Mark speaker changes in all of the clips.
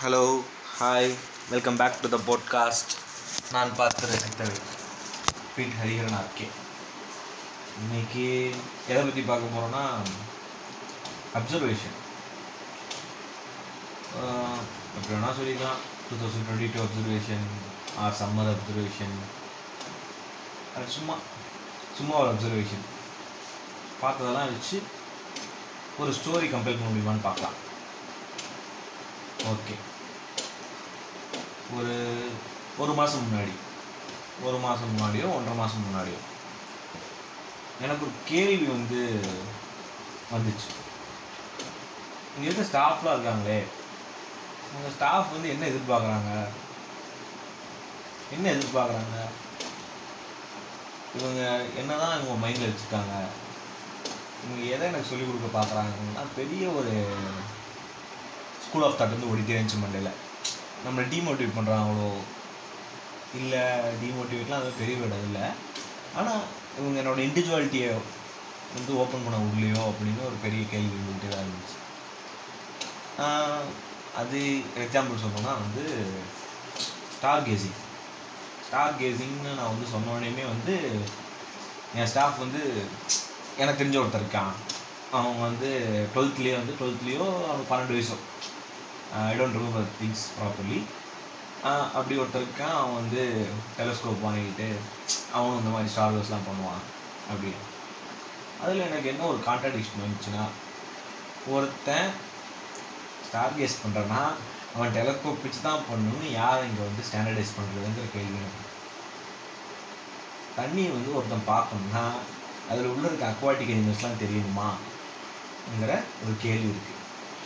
Speaker 1: Hello hi welcome back to the podcast நான் பார்த்து ரசித்தவை beat Hariharan RK. இன்னைக்கு எதை பற்றி பார்க்க போகிறோன்னா அப்சர்வேஷன் அப்படி வேணால் சொல்லிக்கலாம் two thousand twenty two observation or summer observation அது சும்மா சும்மா ஒரு அப்சர்வேஷன் பார்த்ததெல்லாம் வச்சு ஒரு ஸ்டோரி கம்பேர் பண்ண முடியுமான்னு பார்க்கலாம். ஓகே ஒரு ஒரு மாதம் முன்னாடி. ஒரு மாதம் முன்னாடியோ ஒன்றரை மாதம் முன்னாடியோ. எனக்கு ஒரு கேள்வி வந்து வந்துச்சு. இங்கே இருக்க ஸ்டாஃப்லாம் இருக்காங்களே? உங்கள் ஸ்டாஃப் வந்து என்ன எதிர்பார்க்குறாங்க? என்ன எதிர்பார்க்குறாங்க? இவங்க என்ன தான் இவங்க மைண்டில் வச்சுருக்காங்க? இவங்க எதை எனக்கு சொல்லிக் கொடுக்க பார்க்குறாங்கன்னா பெரிய ஒரு ஸ்கூல் ஆஃப் தாட் வந்து ஓடிட்டே இருந்துச்சு மண்டையில். நம்மளை டீமோட்டிவேட் பண்ணுறாங்களோ இல்லை டீமோட்டிவேட்லாம் அது பெரிய விடம் இல்லை. ஆனால் இவங்க என்னோடய இண்டிவிஜுவாலிட்டியை வந்து ஓப்பன் பண்ண உள்ளையோ அப்படின்னு ஒரு பெரிய கேள்வி இருந்துகிட்டே தான் இருந்துச்சு. அது எக்ஸாம்பிள் சொல்லணும்னா வந்து ஸ்டார் கேசிங் ஸ்டார் கேசிங்னு நான் வந்து சொன்னோடனே வந்து என் ஸ்டாஃப் வந்து எனக்கு தெரிஞ்ச ஒருத்தர் இருக்கான். அவன் வந்து டுவெல்த்லேயே வந்து டுவெல்த்லேயோ அவனுக்கு பன்னெண்டு வயசோ. I don't remember things properly அப்படி ஒருத்தர் இருக்கான் அவன் வந்து டெலஸ்கோப் வாங்கிட்டு அவனும் இந்த மாதிரி ஸ்டார்வர்ஸ்லாம் பண்ணுவான் அப்படி அதில் எனக்கு என்ன ஒரு கான்ட்ராடிக்ஷன் வந்துச்சுன்னா ஒருத்தன் ஸ்டார் கேஸ் பண்ணுறான்னா அவன் டெலஸ்கோப் வச்சு தான் பண்ணணும்னு யார் இங்கே வந்து ஸ்டாண்டர்டைஸ் பண்ணுறதுங்கிற கேள்வி தண்ணியை வந்து ஒருத்தன் பார்க்கணும்னா அதில் உள்ள இருக்க அக்வாட்டிக் அனிமல்ஸ்லாம் தெரியணுமாங்கிற ஒரு கேள்வி இருக்குது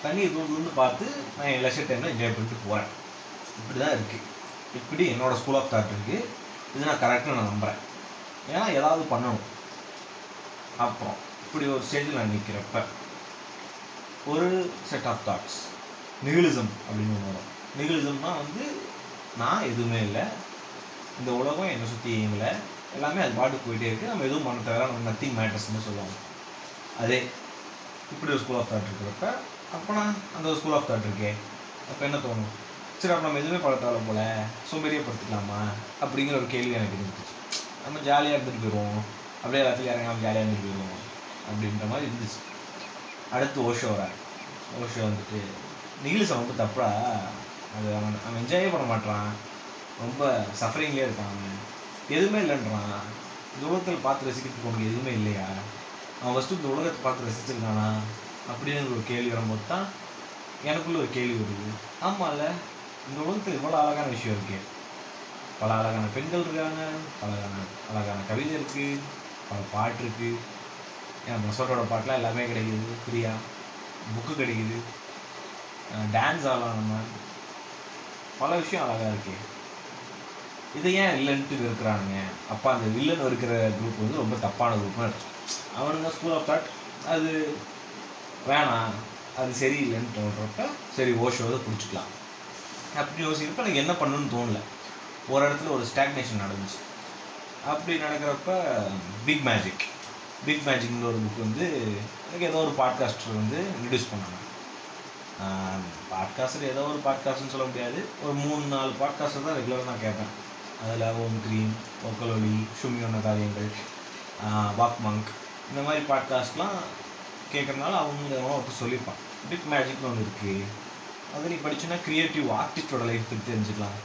Speaker 1: தண்ணியை தூண்டு பார்த்து நான் என் லெஷர் டைமில் என்ஜாய் பண்ணிட்டு போகிறேன் இப்படி தான் இருக்குது இப்படி என்னோடய ஸ்கூல் ஆஃப் தாட் இருக்குது இது நான் கரெக்டாக நான் நம்புகிறேன் ஏன்னா ஏதாவது பண்ணணும். அப்புறம் இப்படி ஒரு ஸ்டேஜில் நான் நிற்கிறப்ப ஒரு செட் ஆஃப் தாட்ஸ் நிகிலிசம் அப்படின்னு ஒன்று வரும். நிகிலிசம்னா வந்து நான் எதுவுமே இல்லை. இந்த உலகம் என்னை சுற்றி இயங்கலை எல்லாமே அது பாட்டுக்கு போயிட்டே இருக்குது நம்ம எதுவும் பண்ண தவிர நம்ம நத்திங் மேட்டர்ஸ்னு சொல்லுவாங்க. அதே இப்படி ஒரு ஸ்கூல் ஆஃப் தாட் இருக்கிறப்ப அப்போனா அந்த ஒரு ஸ்கூல் ஆஃப் தாட் இருக்கே. அப்போ என்ன தோணும்? சரி அப்போ நம்ம எதுவுமே பழத்தால போல சோம்பேறியப்படுத்திக்கலாமா அப்படிங்கிற ஒரு கேள்வி எனக்கு இருந்துச்சு. நம்ம ஜாலியாக இருந்துட்டு போயிடுவோம். அப்படியே எல்லாத்தையும் இறங்காமல் ஜாலியாக இருந்துட்டு போயிடுவோம். அப்படின்ற மாதிரி இருந்துச்சு. அடுத்து ஓஷோ வர. ஓஷோ வந்துட்டு நிகிலிசம் ரொம்ப தப்பா அது அவன் அவன் என்ஜாயே பண்ண மாட்டான் ரொம்ப சஃபரிங்லேயே இருக்கான் அவன். எதுவுமே இல்லைன்றான். இந்த உலகத்தில் பார்த்து ரசிக்கிறதுக்கு உனக்கு எதுவுமே இல்லையா? அவன் ஃபஸ்ட்டு இந்த உலகத்தை பார்த்து ரசிச்சிருக்கானா? அப்படின்னு ஒரு கேள்வி வரும்போது தான் எனக்குள்ள ஒரு கேள்வி வருது. ஆமாம்ல இந்த உலகத்தில் இவ்வளோ அழகான விஷயம் இருக்கு. பல அழகான பெண்கள் இருக்காங்க பல அழகான அழகான கவிதை இருக்குது பல பாட்டு இருக்குது ஏன்னா மொசோட்டோட பாட்டெலாம் எல்லாமே கிடைக்குது. ஃப்ரீயாக புக்கு கிடைக்குது. டான்ஸ் ஆகலாம் நம்ம. பல விஷயம் அழகாக இருக்கு. இதை ஏன் இல்லைன்ட்டு இருக்கிறானுங்க அப்போ அந்த வில்லன் இருக்கிற குரூப் வந்து ரொம்ப தப்பான குரூப்னு அவனுங்க ஸ்கூல் ஆஃப் தாட் அது வேணாம் அது சரியில்லைன்னு தோன்றப்ப சரி ஓஷோவை பிடிச்சிக்கலாம். அப்படி யோசிக்கிறப்ப எனக்கு என்ன பண்ணணும்னு தோணல. ஒரு இடத்துல ஒரு ஸ்டாக்னேஷன் நடந்துச்சு. அப்படி நடக்கிறப்ப பிக் மேஜிக் பிக் மேஜிக்னு ஒரு புக் வந்து எனக்கு ஏதோ ஒரு பாட்காஸ்டர் வந்து இன்ட்ரடியூஸ் பண்ணாங்க பாட்காஸ்டர் ஏதோ ஒரு பாட்காஸ்ட்னு சொல்ல முடியாது. ஒரு மூணு நாலு பாட்காஸ்டர் தான் ரெகுலராக நான் கேட்பேன். அதில் ஓம் க்ரீன் ஒக்கலொலி சுமியோன காரியங்கள் வாக் மங்க் இந்த மாதிரி பாட்காஸ்ட்லாம் கேட்குறதுனால அவங்க எவனோ ஒருத்தர் சொல்லியிருப்பான். பிக் மேஜிக்னு ஒன்று இருக்குது அது நீ படிச்சுன்னா க்ரியேட்டிவ் ஆர்டிஸ்டோட லைஃப் பற்றி தெரிஞ்சுக்கலாம்.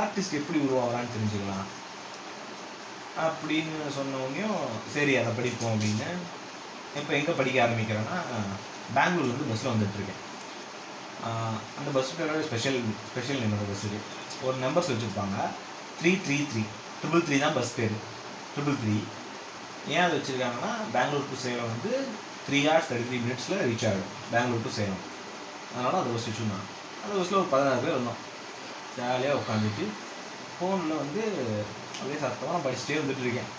Speaker 1: ஆர்டிஸ்ட் எப்படி உருவாகிறான்னு தெரிஞ்சுக்கலாம். அப்படின்னு சொன்னவனையும் சரி அதை படிப்போம் அப்படின்னு. இப்போ எங்கே படிக்க ஆரம்பிக்கிறேன்னா பெங்களூர்லேருந்து பஸ்ஸில் வந்துட்டுருக்கேன் அந்த பஸ் பேரோட ஸ்பெஷல் ஸ்பெஷல் என்னோட பஸ்ஸுக்கு ஒரு நம்பர்ஸ் வச்சுருப்பாங்க three three three triple three தான் பஸ் பேர். ட்ரிபிள் த்ரீ ஏன் அதை வச்சுருக்காங்கன்னா பெங்களூர் டு சேலம் வந்து த்ரீ ஹார்ஸ் தேர்ட்டி த்ரீ மினிட்ஸில் ரீச் ஆகிடும் பெங்களூர் டு சேலம். அதனால் அந்த பஸ் வச்சுருந்தாங்க அந்த பஸ்ஸில் ஒரு பதினாறு பேர் வந்தோம். ஜாலியாக உட்காந்துட்டு ஃபோனில் வந்து அப்படியே சத்தமாக நான் படிச்சுட்டே வந்துட்டு இருக்கேன்.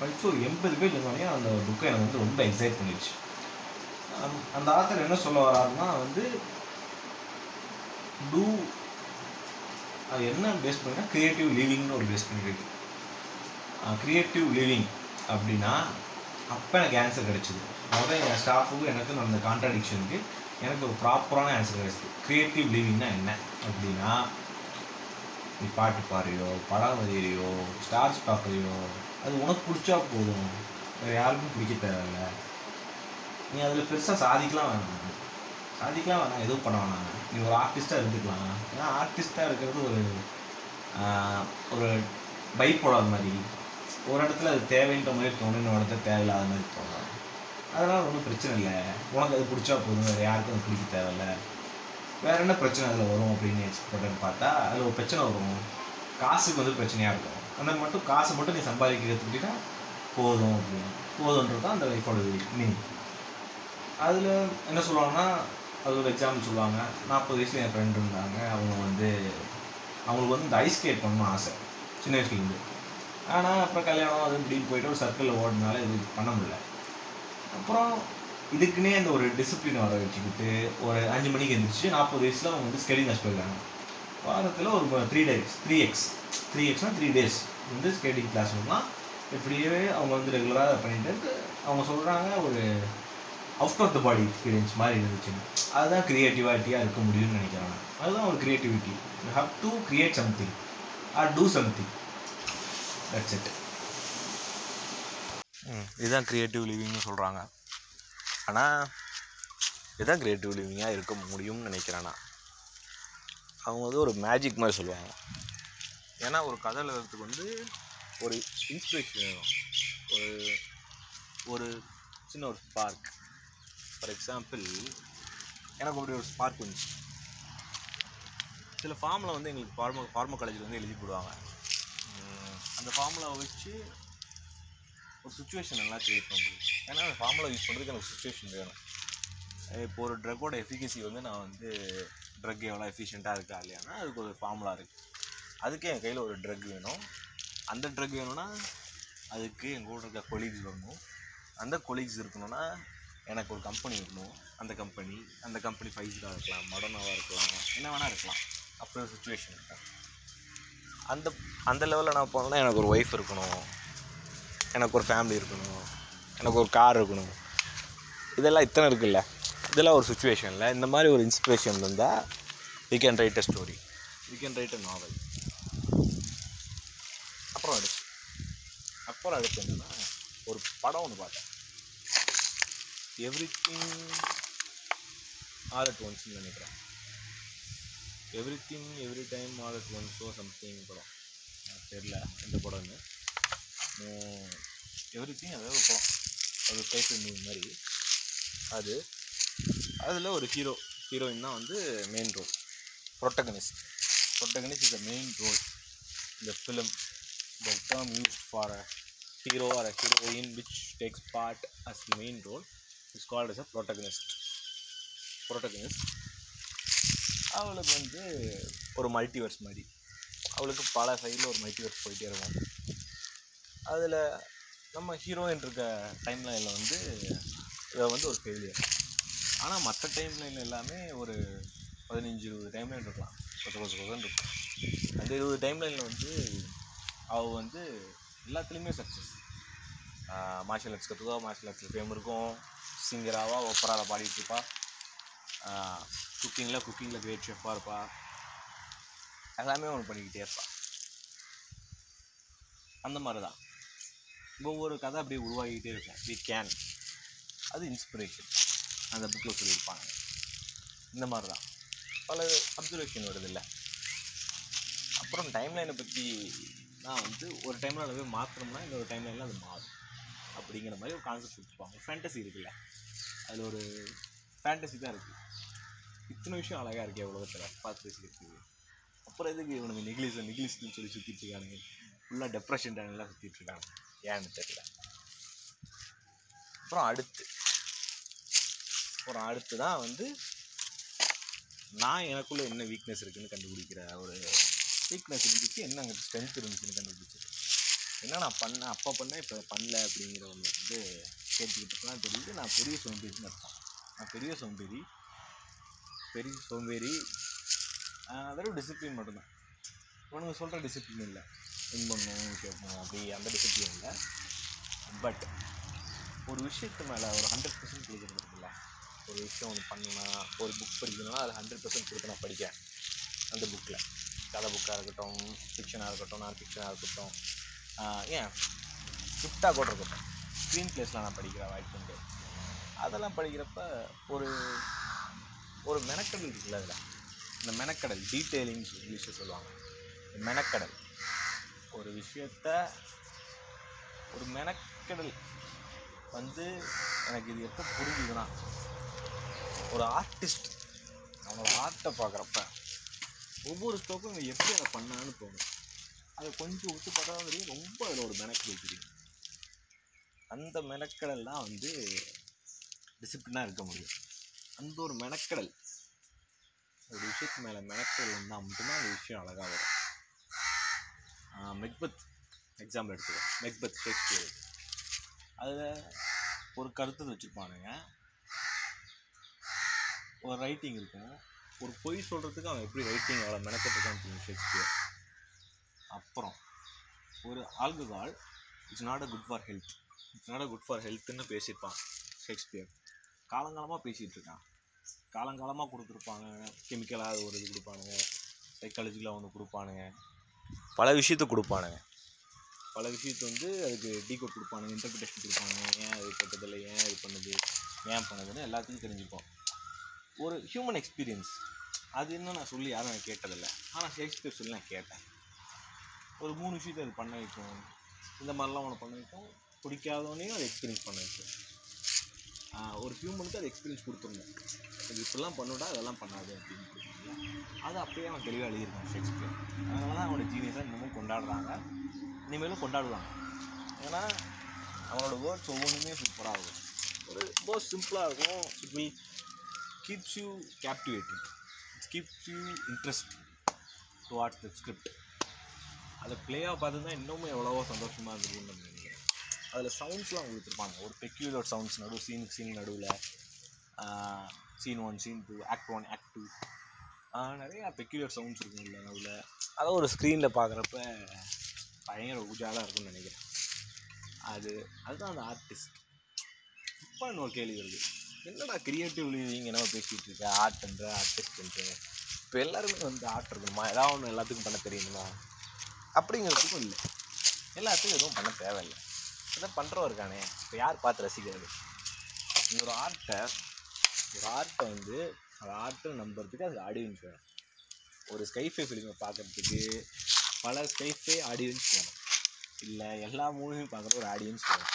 Speaker 1: படித்து ஒரு எண்பது பேர் இருந்தோடனே அந்த புக்கை எனக்கு வந்து ரொம்ப எக்ஸைட் பண்ணிடுச்சு. அந்த ஆத்தர் என்ன சொல்ல வராருன்னா வந்து டூ அது என்ன பேஸ் பண்ணினா க்ரியேட்டிவ் லிவிங்னு ஒரு பேஸ் பண்ணியிருக்கு க்ரியேட்டிவ் லிவிங் அப்படின்னா அப்போ எனக்கு ஆன்சர் கிடச்சிது. முதல் என் ஸ்டாஃபுக்கும் எனக்கு அந்த கான்ட்ராடிக்ஷனுக்கு எனக்கு ஒரு ப்ராப்பரான ஆன்சர் கிடைச்சிது க்ரியேட்டிவ் லிவிங்னா என்ன அப்படின்னா நீ பாட்டு பாடுறியோ படம் வரையறியோ ஸ்டார்ஸ் பார்க்குறியோ அது உனக்கு பிடிச்சா போதும். வேறு யாருக்கும் பிடிக்க தேவையில்ல. நீ அதில் பெருசாக சாதிக்கலாம் வேணாம். சாதிக்கலாம் வேணாம். எதுவும் பண்ண வேணாம். நீ ஒரு ஆர்டிஸ்ட்டாக இருந்துக்கலாம். ஏன்னா ஆர்டிஸ்ட்டாக இருக்கிறது ஒரு ஒரு ஒரு பைப்போடாத மாதிரி. ஒரு இடத்துல அது தேவைன்ற மாதிரி தோணும் இன்னொரு இடத்துல தேவையில்லாத மாதிரி தோணும். அதனால் ஒன்றும் பிரச்சனை இல்லை. உனக்கு அது பிடிச்சா போதும். வேறு யாருக்கும் அது பிடிக்க தேவையில்ல. வேறு என்ன பிரச்சனை அதில் வரும் அப்படின்னு எக்ஸ்பெக்ட் பார்த்தா அதில் ஒரு பிரச்சனை வரும். காசுக்கு வந்து பிரச்சனையாக இருக்கும். ஆனால் மட்டும் காசு மட்டும் நீ சம்பாதிக்க கற்றுக்கிட்டா போதும் அப்படின்னு. போதுன்றது தான் அந்த லைஃபோட மீனிங் அதில் என்ன சொல்லுவாங்கன்னா அது ஒரு எக்ஸாம்பிள் சொல்லுவாங்க. நாற்பது வயசில் என் ஃப்ரெண்டு இருந்தாங்க. அவங்க வந்து அவங்களுக்கு வந்து இந்த ஐஸ் ஸ்கேட் பண்ணணும் ஆசை. சின்ன வயசுலேருந்து ஆனால் அப்புறம் கல்யாணம் அது இப்படின்னு போயிட்டு ஒரு சர்க்கிளில் ஓடினால இது பண்ண முடியல. அப்புறம் இதுக்குன்னே அந்த ஒரு டிசிப்ளின் வர வச்சுக்கிட்டு ஒரு அஞ்சு மணிக்கு எழுந்திரிச்சு நாற்பது வயசில் அவங்க வந்து ஸ்கேட்டிங் கிளாஸ் போயிருக்காங்க வாரத்தில் ஒரு three days three x three எக்ஸ்னால் three days வந்து ஸ்கேட்டிங் கிளாஸ் வரலாம் இப்படியே அவங்க வந்து ரெகுலராக பண்ணிட்டு அவங்க சொல்கிறாங்க ஒரு out of the body experience மாதிரி இருந்துச்சுன்னு அதுதான் க்ரியேட்டிவிட்டியாக இருக்க முடியும்னு நினைக்கிறேன் அதுதான் ஒரு creativity you have to create something or do something that's it இதுதான் க்ரியேட்டிவ் லிவிங்னு சொல்கிறாங்க ஆனால் இதுதான் க்ரியேட்டிவ் லிவிங்காக இருக்க முடியும்னு நினைக்கிறேன் நான். அவங்க வந்து ஒரு மேஜிக் மாதிரி சொல்லுவாங்க. ஏன்னா ஒரு கதை எழுதுறதுக்கு வந்து ஒரு இன்ஸ்பிரேஷன் வேணும். ஒரு ஒரு சின்ன ஒரு ஸ்பார்க் ஃபார் எக்ஸாம்பிள் எனக்கு அப்படி ஒரு ஸ்பார்க் வந்துச்சு. சில ஃபார்மில் வந்து எங்களுக்கு ஃபார்ம ஃபார்ம காலேஜில் வந்து எழுதி போடுவாங்க. அந்த ஃபார்முலாவை வச்சு ஒரு சுச்சுவேஷன் நல்லா கிரியேட் பண்ணுறது ஏன்னா அந்த ஃபார்முலா யூஸ் பண்ணுறதுக்கு எனக்கு சுச்சுவேஷன் வேணும். இப்போ ஒரு ட்ரக்கோட எஃபிகசி வந்து நான் வந்து ட்ரக் எவ்வளோ எஃபிஷியண்ட்டாக இருக்கா இல்லையானா அதுக்கு ஒரு ஃபார்முலா இருக்குது அதுக்கு என் கையில் ஒரு ட்ரக் வேணும். அந்த ட்ரக் வேணும்னா அதுக்கு என் கூட இருக்க கொலீக்ஸ் வரணும். அந்த கொலீக்ஸ் இருக்கணும்னா எனக்கு ஒரு கம்பெனி இருக்கணும். அந்த கம்பெனி அந்த கம்பெனி ஃபைவ் ஸ்டார் இருக்கலாம் மடனாவாக இருக்கலாம் என்ன வேணால் இருக்கலாம். அப்படி ஒரு சுச்சுவேஷன் இருக்கேன் அந்த அந்த லெவலில் நான் போனேன்னா எனக்கு ஒரு ஒய்ஃப் இருக்கணும். எனக்கு ஒரு ஃபேமிலி இருக்கணும். எனக்கு ஒரு கார் இருக்கணும். இதெல்லாம் இத்தனை இருக்குல்ல? இதெல்லாம் ஒரு சுச்சுவேஷனில் இந்த மாதிரி ஒரு இன்ஸ்பிரேஷன் இருந்தால் we can write a story we can write a novel அப்புறம் அடுத்து. அப்புறம் அடுத்து என்னன்னா ஒரு படம் ஒன்று பார்த்தேன். எவ்ரி திங் ஆல் அட் ஒன்ஸ்னு நினைக்கிறேன். Everything every time all at ஒன்ஸோ something படம். தெரில எந்த படம்னு. எவ்ரி திங் அதாவது படம் அது டைட்டில் மூவி மாதிரி அது அதில் ஒரு ஹீரோ ஹீரோயின் தான் வந்து main role protagonist protagonist is the main role இந்த film the term use for a hero or a heroine which takes part as main role is called called a protagonist protagonist அவளுக்கு வந்து ஒரு multiverse மாதிரி. அவளுக்கு பல சைடில் ஒரு multiverse போயிட்டே இருக்கும். அதில் நம்ம ஹீரோயின் இருக்க டைம் லைனில் வந்து இதை வந்து ஒரு ஃபெயிலியர் ஆனால் மற்ற டைம் லைன் எல்லாமே ஒரு பதினஞ்சு இருபது டைம் லைன் இருக்கலாம். கொச்ச கொச்ச கொச்சன்னு இருக்கும் அந்த இருபது டைம் லைனில் வந்து அவள் வந்து எல்லாத்துலேயுமே சக்ஸஸ் மார்ஷியல் ஆர்ட்ஸ் கற்றுக்கோ மார்ஷியல் ஆர்ட்ஸில் ஃபேம் இருக்கும். சிங்கராவா ஒப்பராவில் பாடிட்டு இருப்பா. குக்கிங்கில் குக்கிங்கில் கிரேட் ஷெஃபாக இருப்பா. எல்லாமே ஒன்று பண்ணிக்கிட்டே இருப்பா. அந்த மாதிரி தான் ஒவ்வொரு கதை அப்படியே உருவாகிக்கிட்டே இருக்கும். வி கேன் அது இன்ஸ்பிரேஷன் அந்த புக்கில் சொல்லியிருப்பாங்க. இந்த மாதிரி தான் பல அப்சர்வேஷன் வருது இல்லை. அப்புறம் டைம்லைனை பற்றி நான் வந்து ஒரு டைமில் அதை போய் மாற்றணும்னா இன்னொரு டைம்லைனில் அது மாறும். அப்படிங்கிற மாதிரி ஒரு கான்செப்ட் கொடுத்துருப்பாங்க. ஃபேண்டசி இருக்குல்ல. அதில் ஒரு ஃபேண்டசி தான் இருக்குது இத்தனை விஷயம் அழகாக இருக்கே உலகத்தில். பார்த்து இருக்குது அப்புறம் எதுக்கு இவனுக்கு நெக்லிஸ் நெக்லிஸ்னு சொல்லி சுற்றிட்டு இருக்கானுங்க. ஃபுல்லாக டெப்ரெஷன் டைம்லாம் சுற்றிட்டு இருக்காங்க. ஏன்னு தெரியல. அப்புறம் அடுத்து. அப்புறம் அடுத்து தான் வந்து நான் எனக்குள்ளே என்ன வீக்னஸ் இருக்குதுன்னு கண்டுபிடிக்கிற ஒரு வீக்னஸ் இருந்துச்சு என்ன அங்கே ஸ்ட்ரென்த் இருந்துச்சுன்னு கண்டுபிடிச்சது. என்ன நான் பண்ணேன் அப்போ பண்ணேன் இப்போ பண்ணல அப்படிங்கிற ஒன்று வந்து கேட்டுக்கிட்டு தெரியுது. நான் பெரிய சோம்பேறின்னு அர்த்தம். நான் பெரிய சோம்பேறி பெரிய சோம்பேறி அதோட டிசிப்ளின் மட்டும்தான். இவனுங்க சொல்கிற டிசிப்ளின் இல்லை. வின் பண்ணணும் கேட்கணும் அப்படி அந்த டிசிப்ளின் இல்லை. பட் ஒரு விஷயத்து மேலே ஒரு ஹண்ட்ரட் பர்சன்ட் கொடுக்குறது ஒரு விஷயம் ஒன்று பண்ணணும்னா ஒரு புக் படிக்கணும்னா அது ஹண்ட்ரட் பர்சன்ட் கொடுத்து நான் படிக்கிறேன். அந்த புக்கில் கதை புக்காக இருக்கட்டும் ஃபிக்ஷனாக இருக்கட்டும் நான் ஃபிக்ஷனாக இருக்கட்டும். ஏன்? ஸ்கிரிப்டாக கூட இருக்கட்டும். ஸ்க்ரீன் பிளேஸ்லாம் நான் படிக்கிற வாய்ப்பு உண்டு. அதெல்லாம் படிக்கிறப்ப ஒரு ஒரு மெனக்கடல் இருக்குல்ல அதில். இந்த மெனக்கடல் டீட்டெயிலிங் இங்கிலீஷில் சொல்லுவாங்க. மெனக்கடல். ஒரு விஷயத்த ஒரு மெனக்கடல் வந்து எனக்கு இது எப்போ புரிஞ்சுதுன்னா ஒரு ஆர்டிஸ்ட் அவனோட ஆர்ட்டை பார்க்குறப்ப ஒவ்வொரு ஸ்டோக்கும் இவன் எப்படி அதை பண்ணான்னு தோணும். அதை கொஞ்சம் விட்டு பார்த்தா தெரியும் ரொம்ப அதில் ஒரு மெனக்கடல் தெரியும். அந்த மெனக்கடல்லாம் வந்து டிசிப்ளினாக இருக்க முடியும். அந்த ஒரு மெனக்கடல் ஒரு விஷயத்து மேலே மெனக்கடல் இருந்தால் மட்டும்தான் அந்த விஷயம் அழகாக வரும். மெக்பத் எக்ஸாம்பிள் எடுத்துக்கோ மெக்பத் ஷேக்ஸ்பியர் அதில் ஒரு கருத்து வச்சுருப்பானுங்க. ஒரு ரைட்டிங் இருக்கும். ஒரு பொய் சொல்கிறதுக்கு அவன் எப்படி ரைட்டிங் அவ்வளோ மெனக்கட்டுருக்கான்னு தெரியும் ஷேக்ஸ்பியர் அப்புறம் ஒரு alcohol it's not a good for health it's not a good for ஹெல்த்துன்னு பேசியிருப்பான் ஷேக்ஸ்பியர் காலங்காலமாக பேசிகிட்டு இருக்கான். காலங்காலமாக கொடுத்துருப்பாங்க. கெமிக்கலாக ஒரு இது கொடுப்பானுங்க. சைக்காலஜிக்கலாக ஒன்று கொடுப்பானுங்க. பல விஷயத்த கொடுப்பானுங்க. பல விஷயத்த வந்து அதுக்கு டீகோட் கொடுப்பானுங்க இன்டர்பிரிட்டேஷன் கொடுப்பானுங்க. ஏன் அது கெட்டதில்லை ஏன் இது பண்ணுது? ஏன் பண்ணுதுன்னு எல்லாத்துக்கும் தெரிஞ்சுப்போம். ஒரு ஹியூமன் எக்ஸ்பீரியன்ஸ் அது இன்னும் நான் சொல்லி யாரும் நான் கேட்டதில்லை. ஆனால் ஷேக்ஸ்பியர் சொல்லி நான் கேட்டேன். ஒரு மூணு விஷயத்தை அது பண்ண வைக்கும். இந்த மாதிரிலாம் அவனை பண்ண வைக்கும். பிடிக்காதவனையும் அதை எக்ஸ்பீரியன்ஸ் பண்ண வைக்கும். ஒரு ஹியூமனுக்கு அது எக்ஸ்பீரியன்ஸ் கொடுத்துருந்தேன் இது இப்படிலாம் பண்ணுடா அதெல்லாம் பண்ணாது அப்படின்னு அது அப்படியே அவன் தெளிவாக எழுதியிருக்கான் ஷேக்ஸ்பியர். அதனால தான் அவனோட ஜீனியஸாக இன்னமும் கொண்டாடுறாங்க. இனிமேலும் கொண்டாடுவாங்க. ஏன்னா அவனோட வேர்ட்ஸ் ஒவ்வொன்றுமே சூப்பராக இருக்கும். ஒரு ரொம்ப சிம்பிளாக இருக்கும். It will keeps you captivating it's keeps you interest towards the script அதை ப்ளேயாக பார்த்து தான் இன்னமும் எவ்வளவோ சந்தோஷமாக இருக்கும்னு நினைக்கிறேன். அதில் சவுண்ட்ஸ்லாம் கொடுத்துருப்பாங்க ஒரு பெக்யூலர் சவுண்ட்ஸ் நடுவு சீனுக்கு சீன் நடுவில் scene one scene two act one act two நிறையா பெக்யூலர் சவுண்ட்ஸ் இருக்கும்ல நடுவில். அதை ஒரு ஸ்க்ரீனில் பார்க்குறப்ப பயங்கர ஊஜாலாக இருக்கும்னு நினைக்கிறேன். அது அதுதான் அந்த ஆர்டிஸ்ட் இப்போ இன்னொரு கேள்வி வருது. என்னடா கிரியேட்டிவ் லிவிங் என்ன பேசிகிட்டு இருக்க? ஆர்ட்ன்ற ஆர்டிஸ்ட்ன்ட்டு இப்போ எல்லாருமே வந்து ஆர்ட் இருக்கணுமா ஏதாவது ஒன்று எல்லாத்துக்கும் பண்ண தெரியணுமா அப்படிங்கிறதுக்கும் இல்லை. எல்லாத்துக்கும் எதுவும் பண்ண தேவையில்லை. இதை பண்ணுறவன் இருக்கானே. இப்போ யார் பார்த்து ரசிக்கிறது? இந்த ஒரு ஆர்ட்டை ஒரு ஆர்ட்டை வந்து அந்த ஆர்ட்டை நம்புறதுக்கு அது ஆடியன்ஸ் வேணும் ஒரு ஸ்கைஃபை ஃபிலிமை பார்க்குறதுக்கு பல ஸ்கைஃபை ஆடியன்ஸ் வேணும் இல்லை எல்லா மூவியும் பார்க்குற ஒரு ஆடியன்ஸ் வேணும்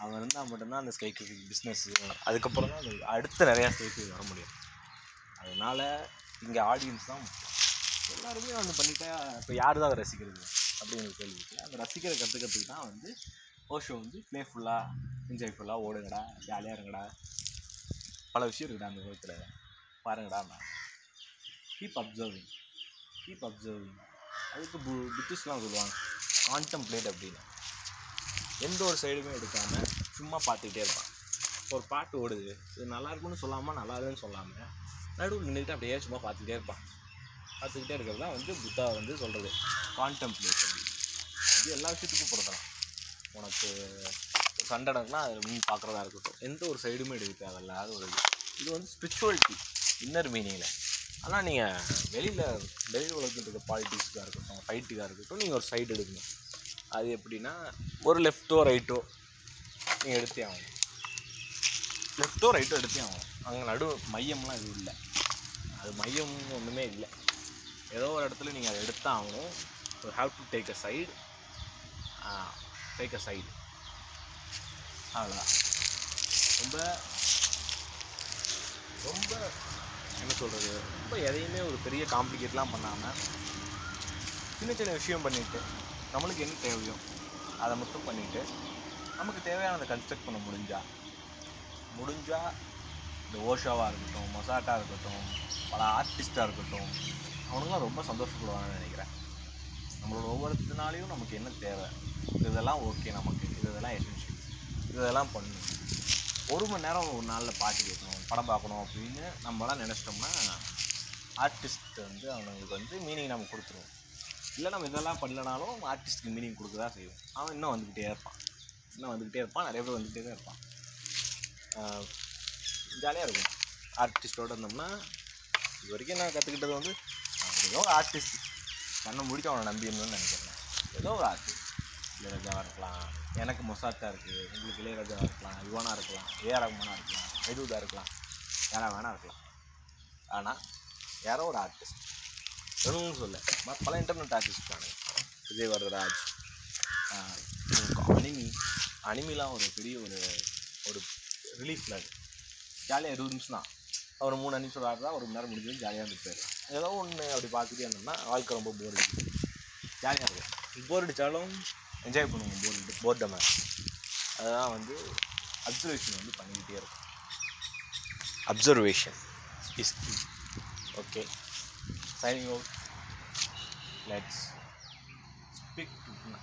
Speaker 1: அவன் இருந்தால் மட்டும்தான் அந்த ஸ்கைஃபை பிஸ்னஸ்ஸு அதுக்கப்புறம் தான் அந்த அடுத்த நிறையா ஸ்கைஃபை வர முடியும். அதனால் இங்கே ஆடியன்ஸ் தான் எல்லாருமே வந்து பண்ணிட்டா இப்போ யார் தான் அதை ரசிக்கிறது? அப்படிங்கிற கேள்வி இருக்குது அந்த ரசிக்கிற கற்றுக்கிறதுக்கு தான் வந்து ஓஷோ வந்து ப்ளேஃபுல்லாக என்ஜாய்ஃபுல்லாக ஓடுங்கடா ஜாலியாக இருங்கடா. பல விஷயம் இருக்குடா அந்த உலகத்தில். பாருங்கடா கீப் அப்சர்விங் கீப் அப்சர்விங் அதுக்கு பு புத்திஸ்லாம் சொல்லுவாங்க கான்டம்ப்ளேட் அப்படின்னு. எந்த ஒரு சைடுமே எடுக்காமல் சும்மா பார்த்துக்கிட்டே இருப்பான். ஒரு பாட்டு ஓடுது இது நல்லா இருக்குன்னு சொல்லாமல் நல்லா இல்லைன்னு சொல்லாமல் நடுவில் நின்றுட்டு அப்படியே சும்மா பார்த்துக்கிட்டே இருப்பான். பார்த்துக்கிட்டே இருக்கிறது தான் வந்து புத்தா வந்து சொல்கிறது கான்டம்ப்ளேட் அப்படின்னு. இது எல்லா விஷயத்துக்கும் பொருத்தலாம் உனக்கு ஒரு சண்டை அதில் மீன் பார்க்குறதா இருக்கட்டும். எந்த ஒரு சைடுமே எடுக்க தேவையில்லாத ஒரு இது. இது வந்து ஸ்பிரிச்சுவலிட்டி இன்னர் மீனிங்கில் ஆனால் நீங்கள் வெளியில் வெளியில் உலகத்தில் இருக்க பாலிட்டிக்ஸாக இருக்கட்டும் ஃபைட்டுக்காக இருக்கட்டும் நீங்கள் ஒரு சைடு எடுக்கணும் அது எப்படின்னா ஒரு லெஃப்ட்டோ ரைட்டோ நீங்கள் எடுத்தே ஆகணும். லெஃப்ட்டோ ரைட்டோ எடுத்தே ஆகணும். அங்கே நடு மையம்லாம் எதுவும் இல்லை. அது மையம் ஒன்றுமே இல்லை. ஏதோ ஒரு இடத்துல நீங்கள் அதை எடுத்தான் ஆகணும். ஒரு have to take a side take a side அவ்வளோதான் ரொம்ப ரொம்ப என்ன சொல்கிறது ரொம்ப எதையுமே ஒரு பெரிய காம்ப்ளிகேட்லாம் பண்ணாமல் சின்ன சின்ன விஷயம் பண்ணிவிட்டு நம்மளுக்கு என்ன தேவையோ அதை மட்டும் பண்ணிவிட்டு நமக்கு தேவையானதை கன்ஸ்ட்ரக்ட் பண்ண முடிஞ்சா முடிஞ்சால் இந்த ஓஷோவாக இருக்கட்டும் மொசாட்டாக இருக்கட்டும் பல ஆர்டிஸ்ட்டாக இருக்கட்டும் அவனுங்களாம் ரொம்ப சந்தோஷப்படுவாங்கன்னு நினைக்கிறேன். நம்மளோட ஒவ்வொருத்தினாலையும் நமக்கு என்ன தேவை? இதெல்லாம் ஓகே நமக்கு. இதெல்லாம் எசென்ஷியல் இதெல்லாம் பண்ணணும் ஒரு மணி நேரம் ஒரு நாளில் பாட்டு கேட்கணும் படம் பார்க்கணும் அப்படின்னு நம்மளாம் நினச்சிட்டோம்னா ஆர்டிஸ்ட் வந்து அவனுங்களுக்கு வந்து மீனிங் நம்ம கொடுத்துருவோம். இல்லை நம்ம இதெல்லாம் பண்ணலனாலும் ஆர்டிஸ்ட்டுக்கு மீனிங் கொடுக்க தான் செய்வோம் அவன் இன்னும் வந்துக்கிட்டே இருப்பான். இன்னும் வந்துக்கிட்டே இருப்பான். நிறைய பேர் வந்துக்கிட்டே தான் இருப்பான். ஜாலியாக இருக்கும். ஆர்டிஸ்டோடு இருந்தோம்னா இது வரைக்கும் நான் கற்றுக்கிட்டது வந்து
Speaker 2: ஏதோ ஒரு ஆர்டிஸ்ட் கண்ணை முடிச்சு அவனை நம்பி நினைக்கிறேன். ஏதோ ஒரு ஆர்டிஸ்ட் இளையராஜாவாக இருக்கலாம். எனக்கு மொசாட்டா இருக்குது உங்களுக்கு இளையராஜாவாக இருக்கலாம். யுவனா இருக்கலாம். ஏஆர் ரஹ்மானா இருக்கலாம். மெதுதா இருக்கலாம். யாரா வேணா இருக்கலாம் ஆனால் யாரோ ஒரு ஆர்டிஸ்ட் வேணும்னு சொல்ல. பல இன்டர்நெட் ஆர்டிஸ்ட் தானே விஜய் வரதராஜ். அனிமி. அனிமிலாம் ஒரு பெரிய ஒரு ஒரு ரிலீஃபில் அது ஜாலியாக இருபது நிமிஷம் தான் ஒரு மூணு நிமிஷம் ஆடுறா ஒரு மணி நேரம் முடிஞ்சது ஜாலியாக இருந்துட்டு ஏதோ ஒன்று அப்படி பார்த்துட்டே இருந்தோம்னா வாழ்க்கை ரொம்ப போர் அடிக்கும். ஜாலியாக இருக்கும். போர் அடித்தாலும் என்ஜாய் பண்ணுவோம் போர் போர்டமை அதுதான் வந்து அப்சர்வேஷன் வந்து பண்ணிக்கிட்டே இருக்கும். Observation is okay signing out let's speak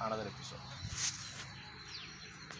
Speaker 2: another episode.